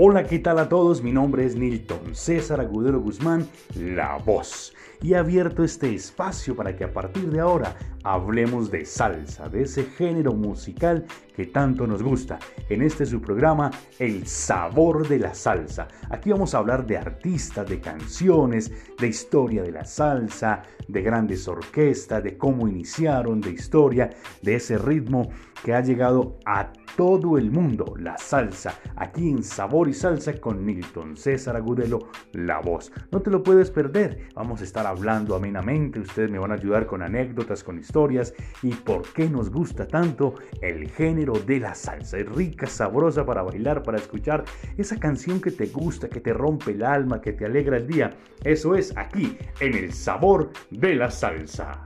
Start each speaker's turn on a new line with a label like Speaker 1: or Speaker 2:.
Speaker 1: Hola, ¿qué tal a todos? Mi nombre es Nilton César Agudelo Guzmán, la voz. Y he abierto este espacio para que a partir de ahora hablemos de salsa, de ese género musical que tanto nos gusta. En este su programa, El sabor de la salsa. Aquí vamos a hablar de artistas, de canciones, de historia de la salsa, de grandes orquestas, de cómo iniciaron, de historia, de ese ritmo que ha llegado a todo el mundo, la salsa, aquí en Sabor y Salsa con Milton César Agudelo, la voz. No te lo puedes perder, vamos a estar hablando amenamente, ustedes me van a ayudar con anécdotas, con historias y por qué nos gusta tanto el género de la salsa. Es rica, sabrosa para bailar, para escuchar esa canción que te gusta, que te rompe el alma, que te alegra el día. Eso es aquí, en el sabor de la salsa.